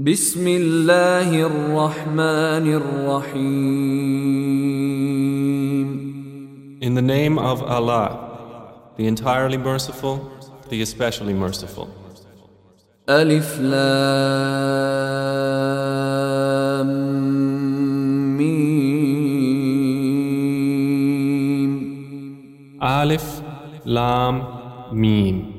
بسم الله الرحمن الرحيم In the name of Allah, the entirely merciful, the especially merciful. ألف لام ميم Alif, Lam, Mim.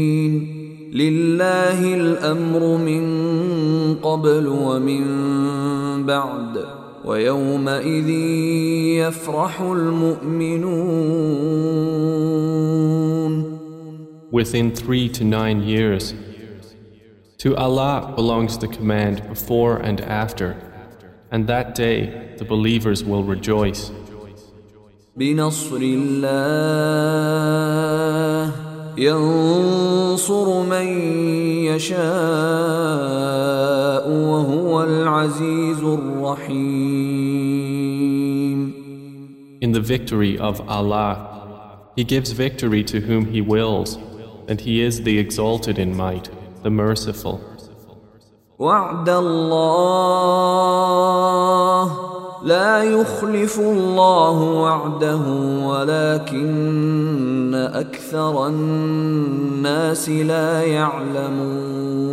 لله الأمر من قبل ومن بعد ويومئذ يفرح المؤمنون Within three to nine years. To Allah belongs the command before and after, and that day the believers will rejoice. بنصر الله ينصر من يشاء وهو العزيز الرحيم In the victory of Allah, He gives victory to whom He wills, and He is the exalted in might, the merciful. وعد الله لا يخلف الله وعده ولكن أكثر الناس لا يعلمون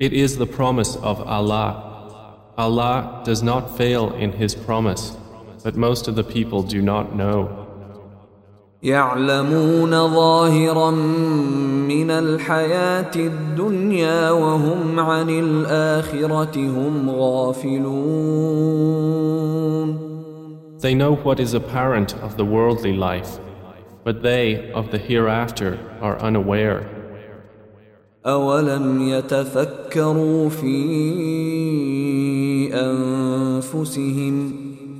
It is the promise of Allah. Allah does not fail in His promise, but most of the people do not know. يعلمون ظاهرا من الحياة الدنيا وهم عن الآخرة هم غافلون They know what is apparent of the worldly life, but they of the hereafter are unaware. أولم يتفكروا في أنفسهم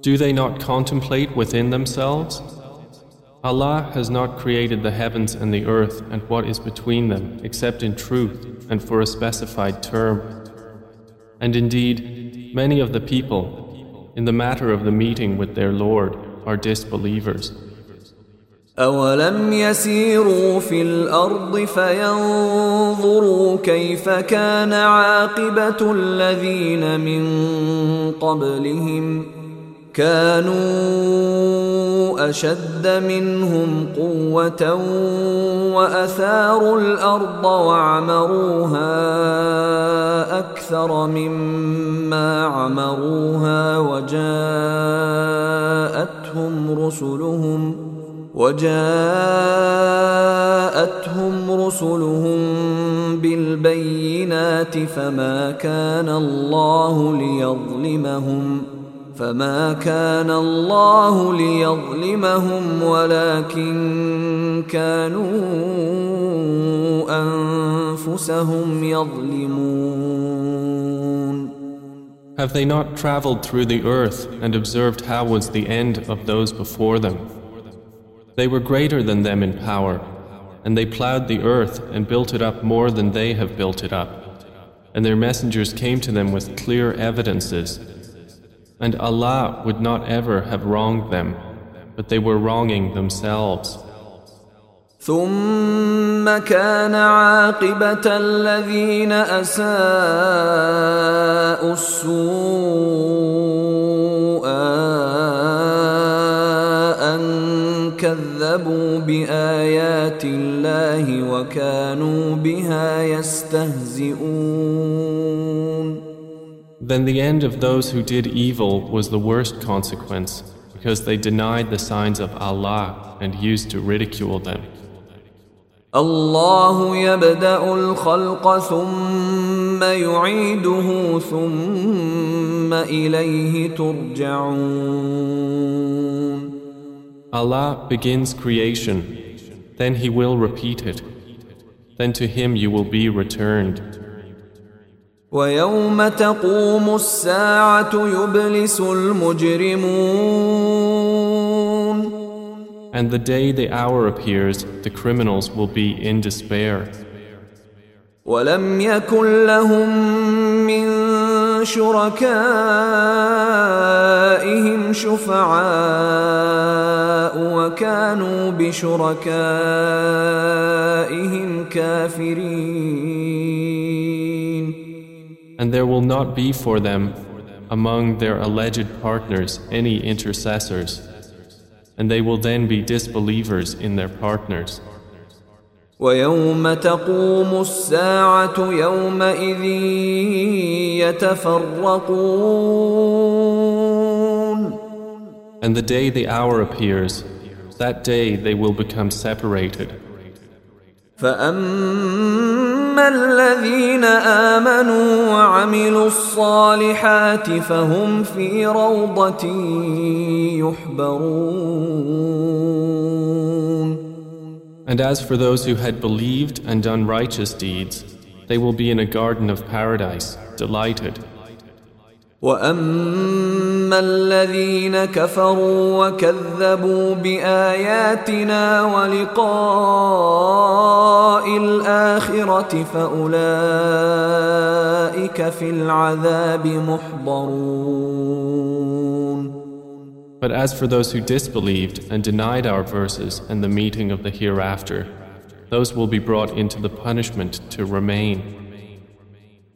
Do they not contemplate within themselves? Allah has not created the heavens and the earth and what is between them except in truth and for a specified term. And indeed, many of the people, in the matter of the meeting with their Lord, are disbelievers. أولم يسيروا في الأرض فينظروا كيف كان عاقبة الذين من قبلهم كانوا أشد منهم قوة وأثاروا الأرض وعمروها أكثر مما عمروها وجاءتهم رسلهم وجاءتهم رسلهم بالبينات فما كان الله ليظلمهم فما كان الله ليظلمهم ولكن كانوا انفسهم يظلمون Have they not traveled through the earth and observed how was the end of those before them? They were greater than them in power, and they plowed the earth and built it up more than they have built it up. And their messengers came to them with clear evidences. And Allah would not ever have wronged them, but they were wronging themselves. ثم كان عاقبة الذين أساءوا السوء أن كذبوا بآيات الله وكانوا بها يستهزئون Then the end of those who did evil was the worst consequence, because they denied the signs of Allah and used to ridicule them. الله يبدأ الخلق ثم يعيده ثم إليه ترجعون Allah begins creation, then He will repeat it. Then to Him you will be returned. ويوم تقوم الساعة يبلس المجرمون And the day the hour appears, the criminals will be in despair. ولم يكن لهم من شركائهم شفعاء وكانوا بشركائهم كافرين And there will not be for them among their alleged partners any intercessors, and they will then be disbelievers in their partners. ويوم تقوم الساعة يومئذ يتفرقون And the day the hour appears, that day they will become separated. فأما الذين آمنوا وعملوا الصالحات فهم في روضة يحبرون And as for those who had believed and done righteous deeds, they will be in a garden of paradise, delighted. واما الذين كفروا وكذبوا باياتنا ولقاء الاخره فاولئك في العذاب محضرون But as for those who disbelieved and denied our verses and the meeting of the hereafter, those will be brought into the punishment to remain.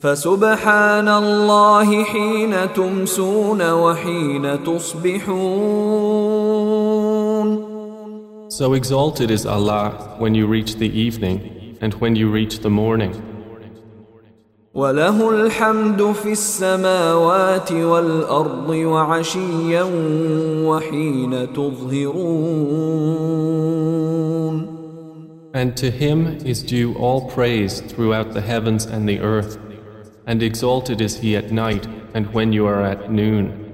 فسبحان الله حين تمسون وحين تصبحون So exalted is Allah when you reach the evening and when you reach the morning. وله الحمد في السماوات والأرض وعشيا وحين تظهرون And to Him is due all praise throughout the heavens and the earth, and exalted is He at night and when you are at noon.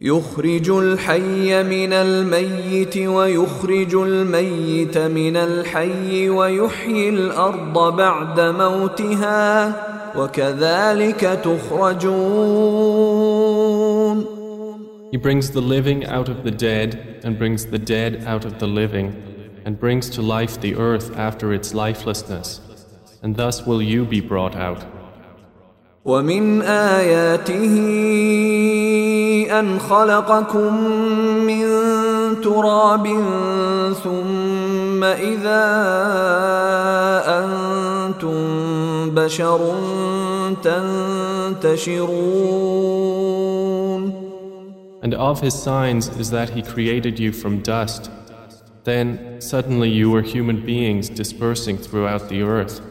يخرج الحي من الميت ويخرج الميت من الحي ويحيي الأرض بعد موتها وكذلك تخرجون He brings the living out of the dead and brings the dead out of the living and brings to life the earth after its lifelessness. And thus will you be brought out. ومن آياته أن خلقكم من تراب ثم إذا أنتم بشر تنتشرون And of his signs is that he created you from dust. Then suddenly you were human beings dispersing throughout the earth.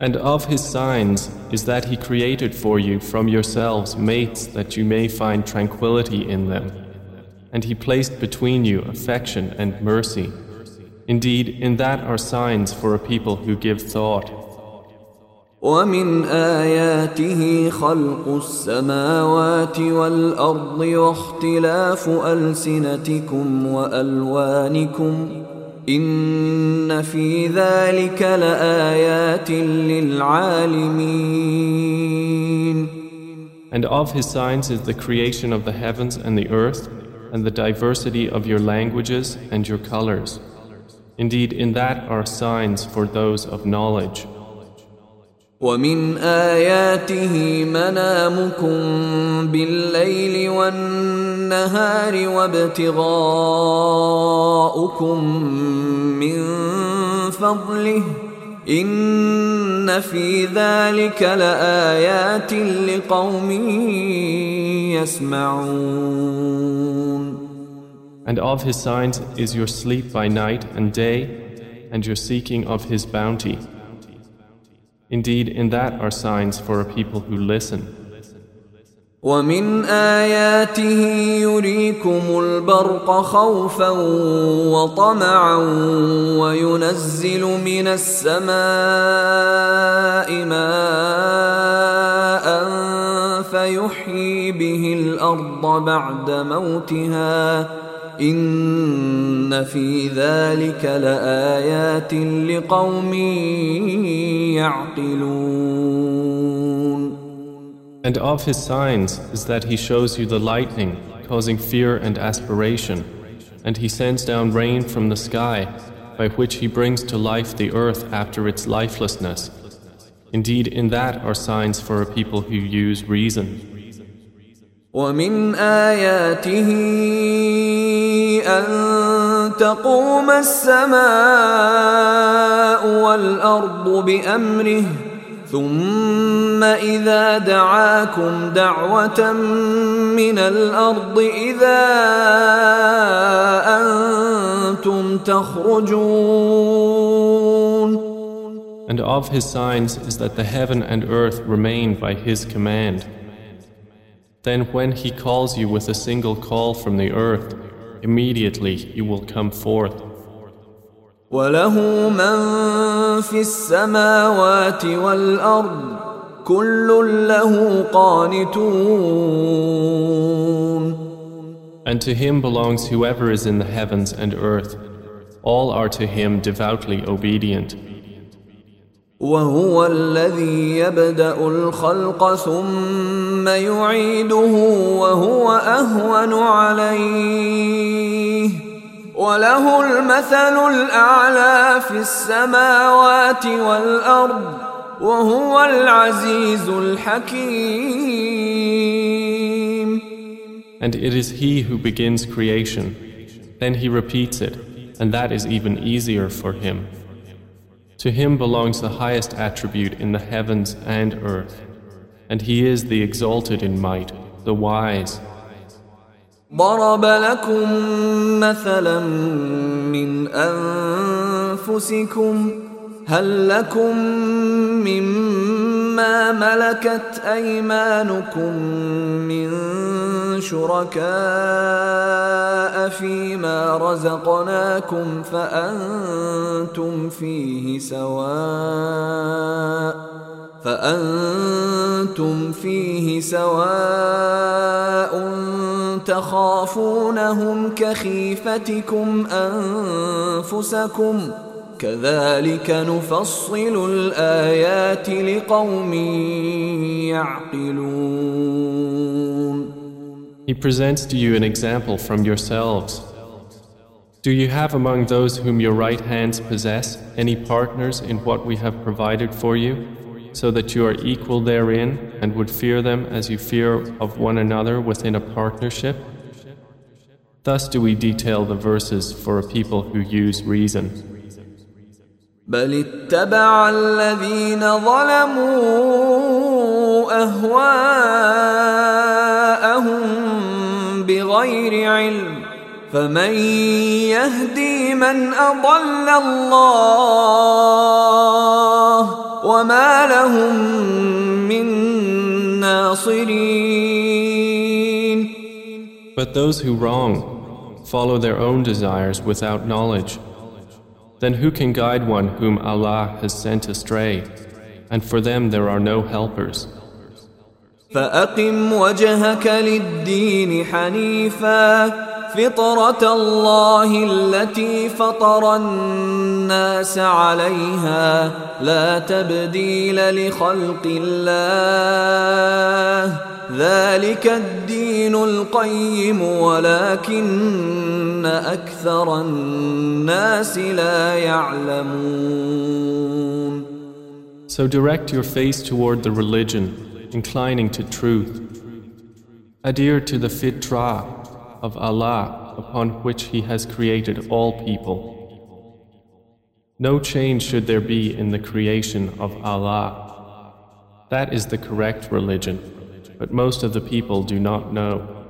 And of his signs is that he created for you from yourselves mates that you may find tranquility in them. And he placed between you affection and mercy. Indeed, in that are signs for a people who give thought. ومن آياته خلق السماوات والأرض واختلاف ألسنتكم وألوانكم إن في ذلك لآيات للعالمين And of his signs is the creation of the heavens and the earth, and the diversity of your languages and your colors. Indeed, in that are signs for those of knowledge. ومن آياته منامكم بالليل والنهار وابتغاؤكم من فضله إن في ذلك لآيات لقوم يسمعون And of his signs is your sleep by night and day, and your seeking of his bounty. Indeed, in that are signs for a people who listen. ومن آياته يريكم البرق خوفا وطمعا وينزل من السماء ماء فيحيي به الأرض بعد موتها إن في ذلك لآيات لقوم يعقلون And of his signs is that he shows you the lightning, causing fear and aspiration, and he sends down rain from the sky, by which he brings to life the earth after its lifelessness. Indeed, in that are signs for a people who use reason. ومن آياته أن تقوم السماء والأرض بأمره ثم إذا دعاكم دعوة من الأرض إذا أنتم تخرجون And of his signs is that the heaven and earth remain by his command. Then when he calls you with a single call from the earth, immediately you will come forth. وله من في السماوات والأرض كل له قانتون And to him belongs whoever is in the heavens and earth. All are to him devoutly obedient. وهو الذي يبدأ الخلق ثم يعيده وهو أهون عليه وله المثل الأعلى في السماوات والأرض وهو العزيز الحكيم And it is he who begins creation. Then he repeats it, and that is even easier for him. To him belongs the highest attribute in the heavens and earth, And he is the exalted in might, the wise. ضرب لكم مثلا من أنفسكم هل لكم مما ملكت أيمانكم من شركاء فيما رزقناكم فأنتم فيه سواء فأنتم فيه سواء تخافونهم كخيفتكم أنفسكم كذلك نفصل الآيات لقوم يعقلون He presents to you an example from yourselves. Do you have among those whom your right hands possess any partners in what we have provided for you, so that you are equal therein and would fear them as you fear of one another within a partnership? Thus do we detail the verses for a people who use reason. بل اتبع الذين ظلموا أهواءهم بغير علم فمن يهدي من أضل الله وما لهم من ناصرين But those who wrong follow their own desires without knowledge. Then who can guide one whom Allah has sent astray? And for them there are no helpers. فأقم وجهك للدين حنيفا فطرة الله التي فطر الناس عليها لا تبديل لخلق الله ذلك الدين القيم ولكن أكثر الناس لا يعلمون So direct your face toward the religion, inclining to truth. Adhere to the fitrah of Allah upon which He has created all people. No change should there be in the creation of Allah. That is the correct religion, but most of the people do not know.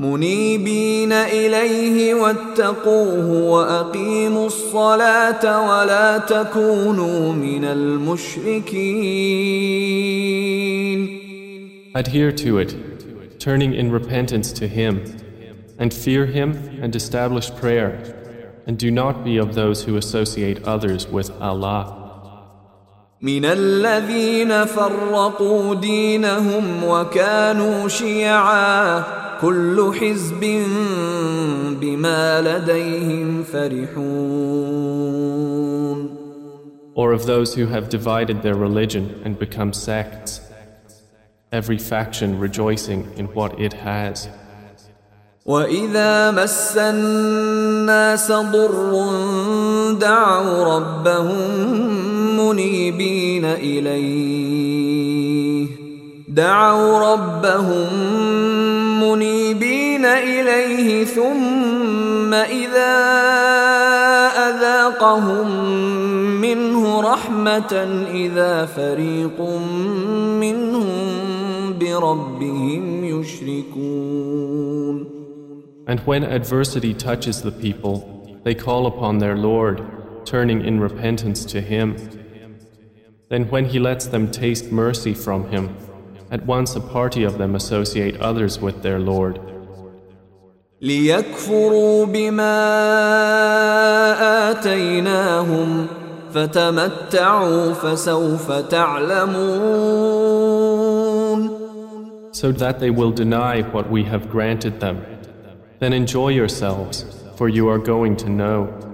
منيبين إليه واتقوه وأقيموا الصلاة ولا تكونوا من المشركين Adhere to it, turning in repentance to Him, and fear Him and establish prayer, and do not be of those who associate others with Allah. من الذين فرقوا دينهم وكانوا شيعا كل حزب بما لديهم فرحون Or of those who have divided their religion and become sects, Every faction rejoicing in what it has. واذا مس الناس ضر دعوا ربهم منيبين اليه دعوا ربهم منيبين اليه ثم اذا اذاقهم منه رحمه اذا فريق منهم And when adversity touches the people, they call upon their Lord, turning in repentance to Him. Then, when He lets them taste mercy from Him, at once a party of them associate others with their Lord. ليكفروا بما آتيناهم فتمتعوا فسوف تعلمون So that they will deny what we have granted them. Then enjoy yourselves, for you are going to know.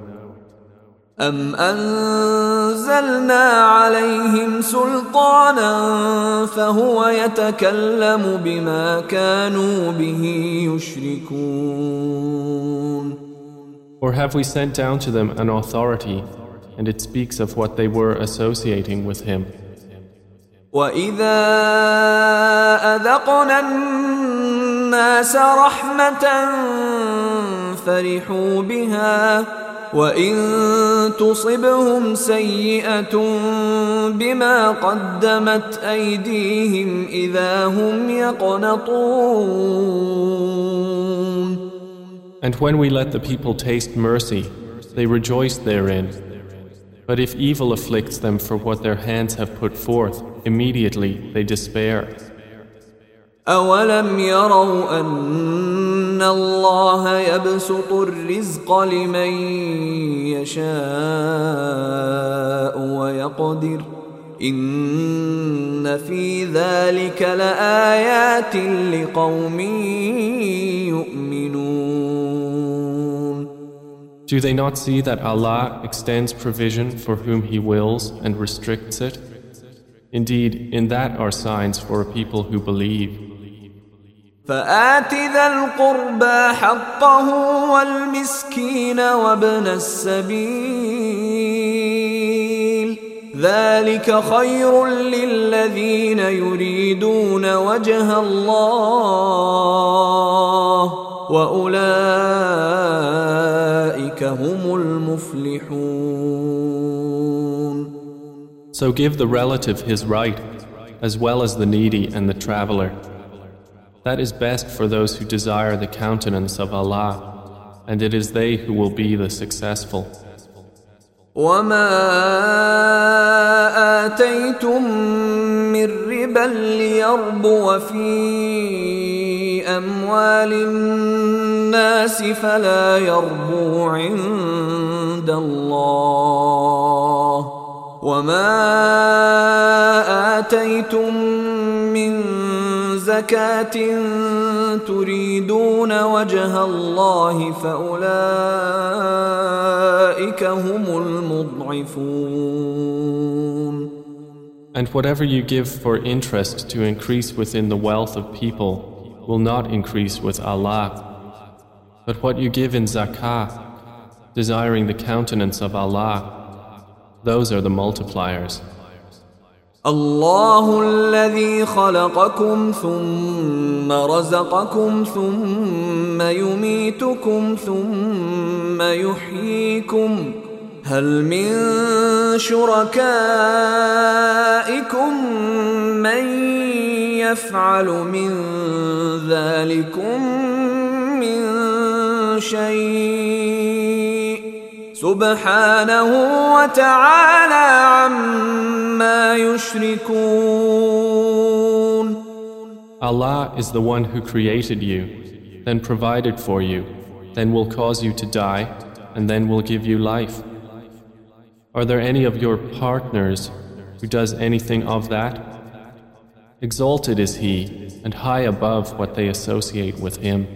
أم أنزلنا عليهم سلطانا فهو يتكلم بما كانوا به يشركون Or have we sent down to them an authority, and it speaks of what they were associating with Him? وإذا أذقنا الناس رحمة فرحوا بها وإن تصبهم سيئة بما قدمت أيديهم إذا هم يقنطون And when we let the people taste mercy, they rejoice therein. But if evil afflicts them for what their hands have put forth, immediately they despair. أولم يروا أن الله يبسط الرزق لمن يشاء ويقدر إن في ذلك لآيات لقوم يؤمنون Do they not see that Allah extends provision for whom He wills and restricts it? Indeed, in that are signs for a people who believe. فآت ذا القربى حقه والمسكين وابن السبيل ذلك خير للذين يريدون وجه الله وأولئك هم المفلحون So give the relative his right, as well as the needy and the traveler. That is best for those who desire the countenance of Allah, and it is they who will be the successful. وما آتيتم من ربا ليربو في أموال الناس فلا يربو عند الله وما آتيتم من زكاة تريدون وجه الله فأولئك هم المضعفون And whatever you give for interest to increase within the wealth of people will not increase with Allah. But what you give in zakah, desiring the countenance of Allah, those are the multipliers. الله الذي خلقكم ثم رزقكم ثم يميتكم ثم يحييكم هل من شركائكم من يفعل من ذلكم من شيء سبحانه وتعالى عما يشركون Allah is the one who created you, then provided for you, then will cause you to die, and then will give you life. Are there any of your partners who does anything of that? Exalted is He and high above what they associate with Him.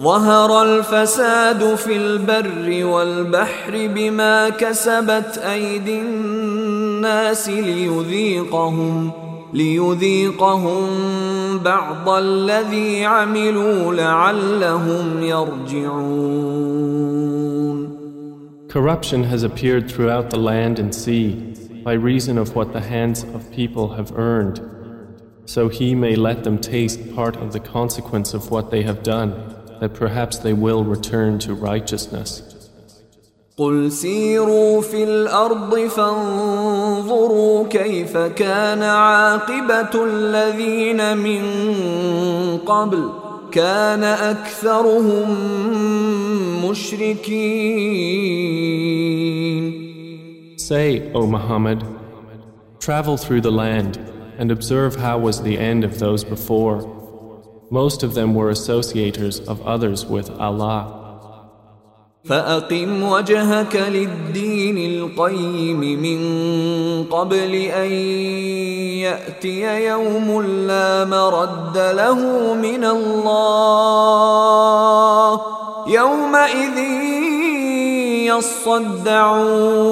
ظهر الفساد في البر والبحر بما كسبت أيدي الناس ليذيقهم ليذيقهم بعض الذي عملوا لعلهم يرجعون Corruption has appeared throughout the land and sea by reason of what the hands of people have earned, so he may let them taste part of the consequence of what they have done, that perhaps they will return to righteousness. قل سيروا في الأرض فانظروا كيف كان عاقبة الذين من قبل كان أكثرهم مشركين Say, O Muhammad, travel through the land and observe how was the end of those before. Most of them were associators of others with Allah. فأقم وجهك للدين القيم من قبل أن يأتي يوم لا مرد له من الله يومئذ يصدعون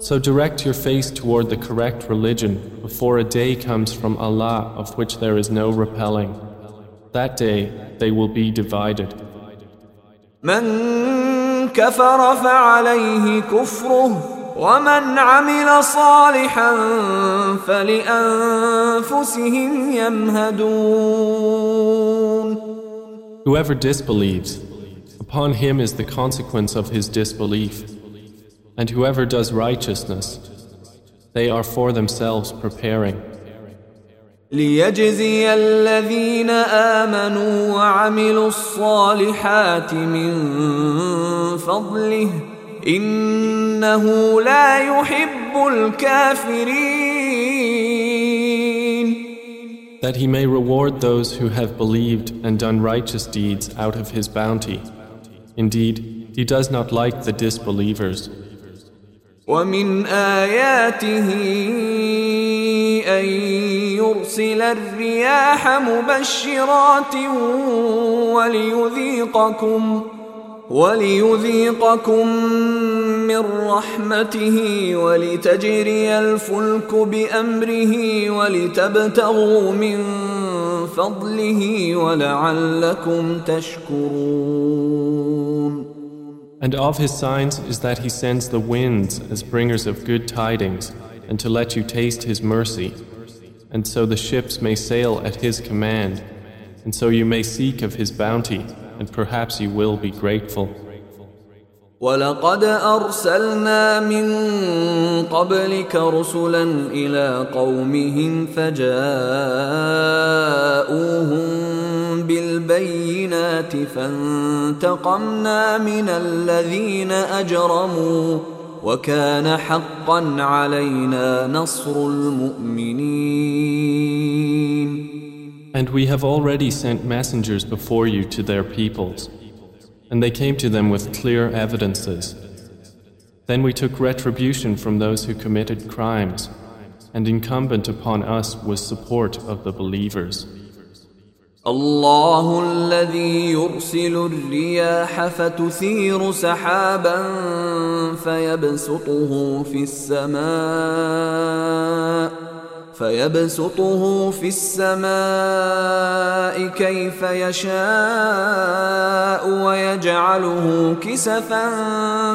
So direct your face toward the correct religion before a day comes from Allah of which there is no repelling. That day they will be divided. من كفر فعليه كفره ومن عمل صالحا فلأنفسهم يمهدون Whoever disbelieves, upon him is the consequence of his disbelief. And whoever does righteousness, they are for themselves preparing. ليجزي الذين آمنوا وعملوا الصالحات من فضله إنه لا يحب الكافرين That he may reward those who have believed and done righteous deeds out of his bounty. Indeed, he does not like the disbelievers. ومن آياته أن يرسل الرياح مبشرات وليذيقكم وليذيقكم من رحمته ولتجري الفلك بأمره ولتبتغوا من فضله ولعلكم تشكرون. And of his signs is that he sends the winds as bringers of good tidings, and to let you taste his mercy, and so the ships may sail at his command, and so you may seek of his bounty, and perhaps you will be grateful. ولقد أرسلنا من قبلك رسلا إلى قومهم فجاءوهم بالبينات فانتقمنا من الذين أجرموا وكان حقا علينا نصر المؤمنين And we have already sent messengers before you to their peoples, and they came to them with clear evidences. Then we took retribution from those who committed crimes, and incumbent upon us was support of the believers. الله الذي يرسل الرياح فتثير سحابا فيبسطه في السماء فيبسطه في السماء كيف يشاء ويجعله كسفا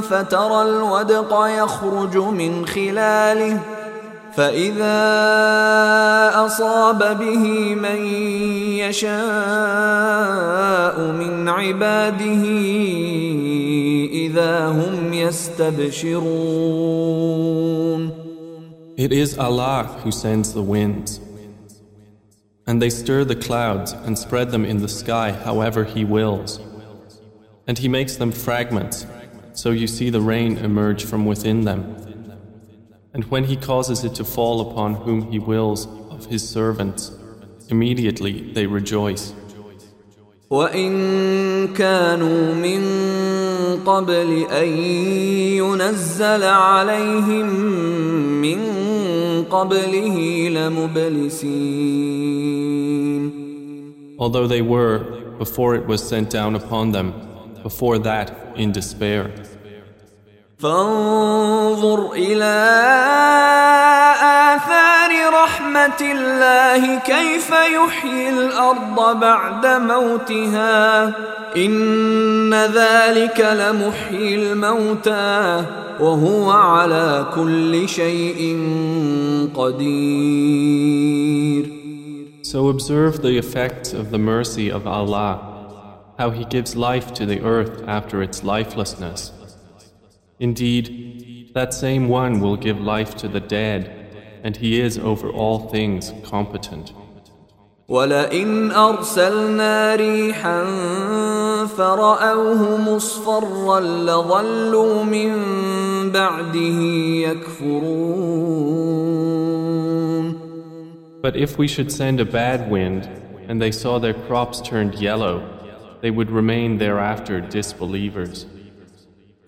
فترى الودق يخرج من خلاله. فاذا اصاب به من يشاء من عباده اذا هم يستبشرون It is Allah who sends the winds. And they stir the clouds and spread them in the sky however He wills. And He makes them fragments, so you see the rain emerge from within them. And when He causes it to fall upon whom He wills of His servants, immediately they rejoice. وإن كانوا من قبل أن ينزل عليهم من قبله لمبلسين Although they were, before it was sent down upon them, before that, in despair. فانظر إلى آثار رحمة الله كيف يحيي الأرض بعد موتها إن ذلك لمحيي الموتى وهو على كل شيء قدير So observe the effects of the mercy of Allah, how He gives life to the earth after its lifelessness. Indeed, that same one will give life to the dead, and He is over all things competent. ولئن أرسلنا ريحا فرأوه مصفرا لظلوا من بعده يكفرون But if we should send a bad wind and they saw their crops turned yellow, they would remain thereafter disbelievers.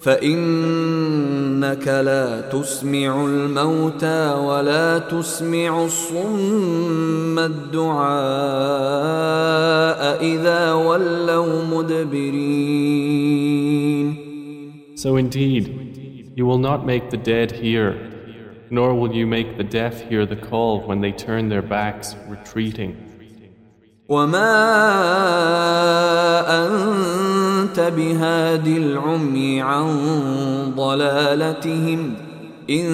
فإنك لا تسمع الموتى ولا تسمع الصم الدعاء إذا ولوا مدبرين So indeed, you will not make the dead hear, nor will you make the deaf hear the call when they turn their backs, retreating. وما أنت بهاد العمي عن ضلالتهم إن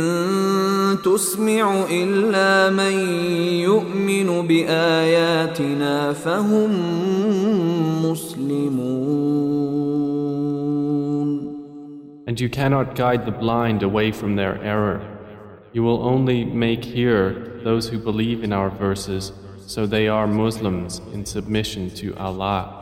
تسمع إلا من يؤمن بآياتنا فهم مسلمون And you cannot guide the blind away from their error. You will only make hear those who believe in our verses, so they are Muslims in submission to Allah.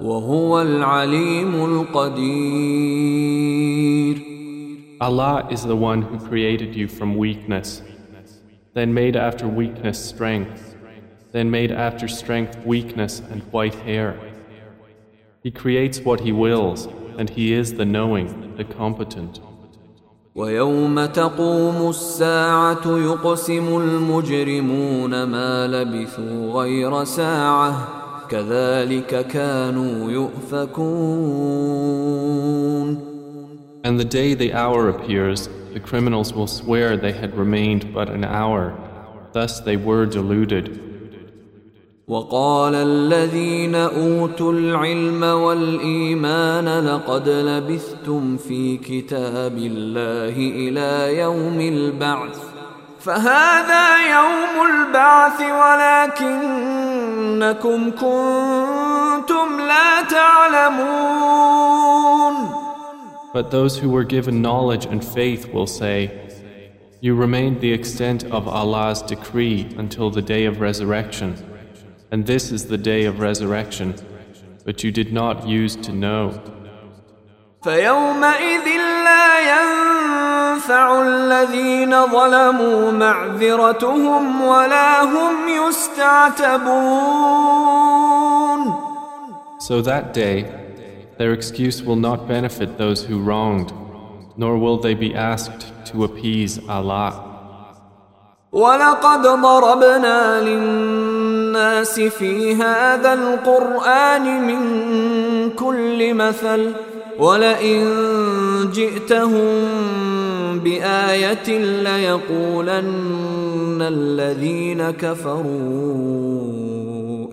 وهو العليم القدير Allah is the one who created you from weakness, then made after weakness strength, then made after strength weakness and white hair. He creates what He wills, and He is the knowing, the competent. ويوم تقوم الساعة يقسم المجرمون ما لبثوا غير ساعة كذلك كانوا يؤفكون And the day the hour appears, the criminals will swear they had remained but an hour. Thus they were deluded. وقال الذين أوتوا العلم والإيمان لقد لبثتم في كتاب الله إلى يوم البعث فهذا يوم البعث ولكنكم كنتم لا تعلمون But those who were given knowledge and faith will say, You remained the extent of Allah's decree until the day of resurrection, and this is the day of resurrection, but you did not use to know. فيومئذ لا تنفع الذين ظلموا معذرتهم ولا هم يستعتبون So that day, their excuse will not benefit those who wronged, nor will they be asked to appease Allah. ولقد ضربنا للناس في هذا القرآن من كل مثل ولئن جئتهم بآية ليقولن الذين كفروا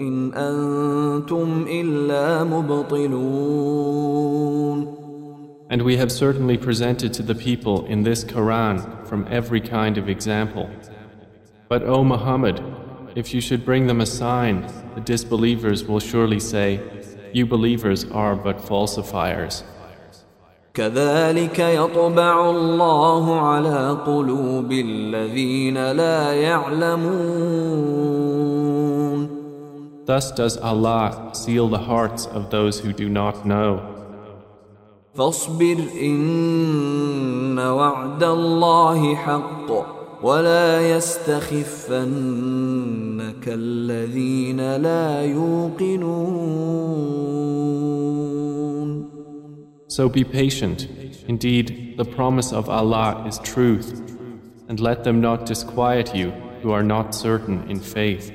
إن أنتم إلا مبطلون And we have certainly presented to the people in this Quran from every kind of example. But O Muhammad, if you should bring them a sign, the disbelievers will surely say, You believers are but falsifiers. كذلك يطبع الله على قلوب الذين لا يعلمون Thus does Allah seal the hearts of those who do not know. فاصبر إن وعد الله حق ولا يستخفنك الذين لا يوقنون So be patient. Indeed, the promise of Allah is truth, and let them not disquiet you who are not certain in faith.